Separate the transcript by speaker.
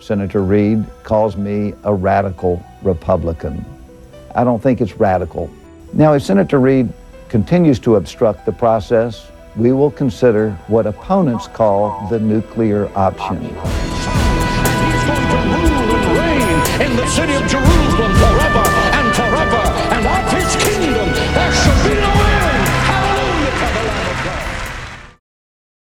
Speaker 1: Senator Reid calls me a radical Republican. I don't think it's radical. Now, if Senator Reid continues to obstruct the process, we will consider what opponents call the nuclear option.
Speaker 2: He's going to rule and reign in the city of Jerusalem.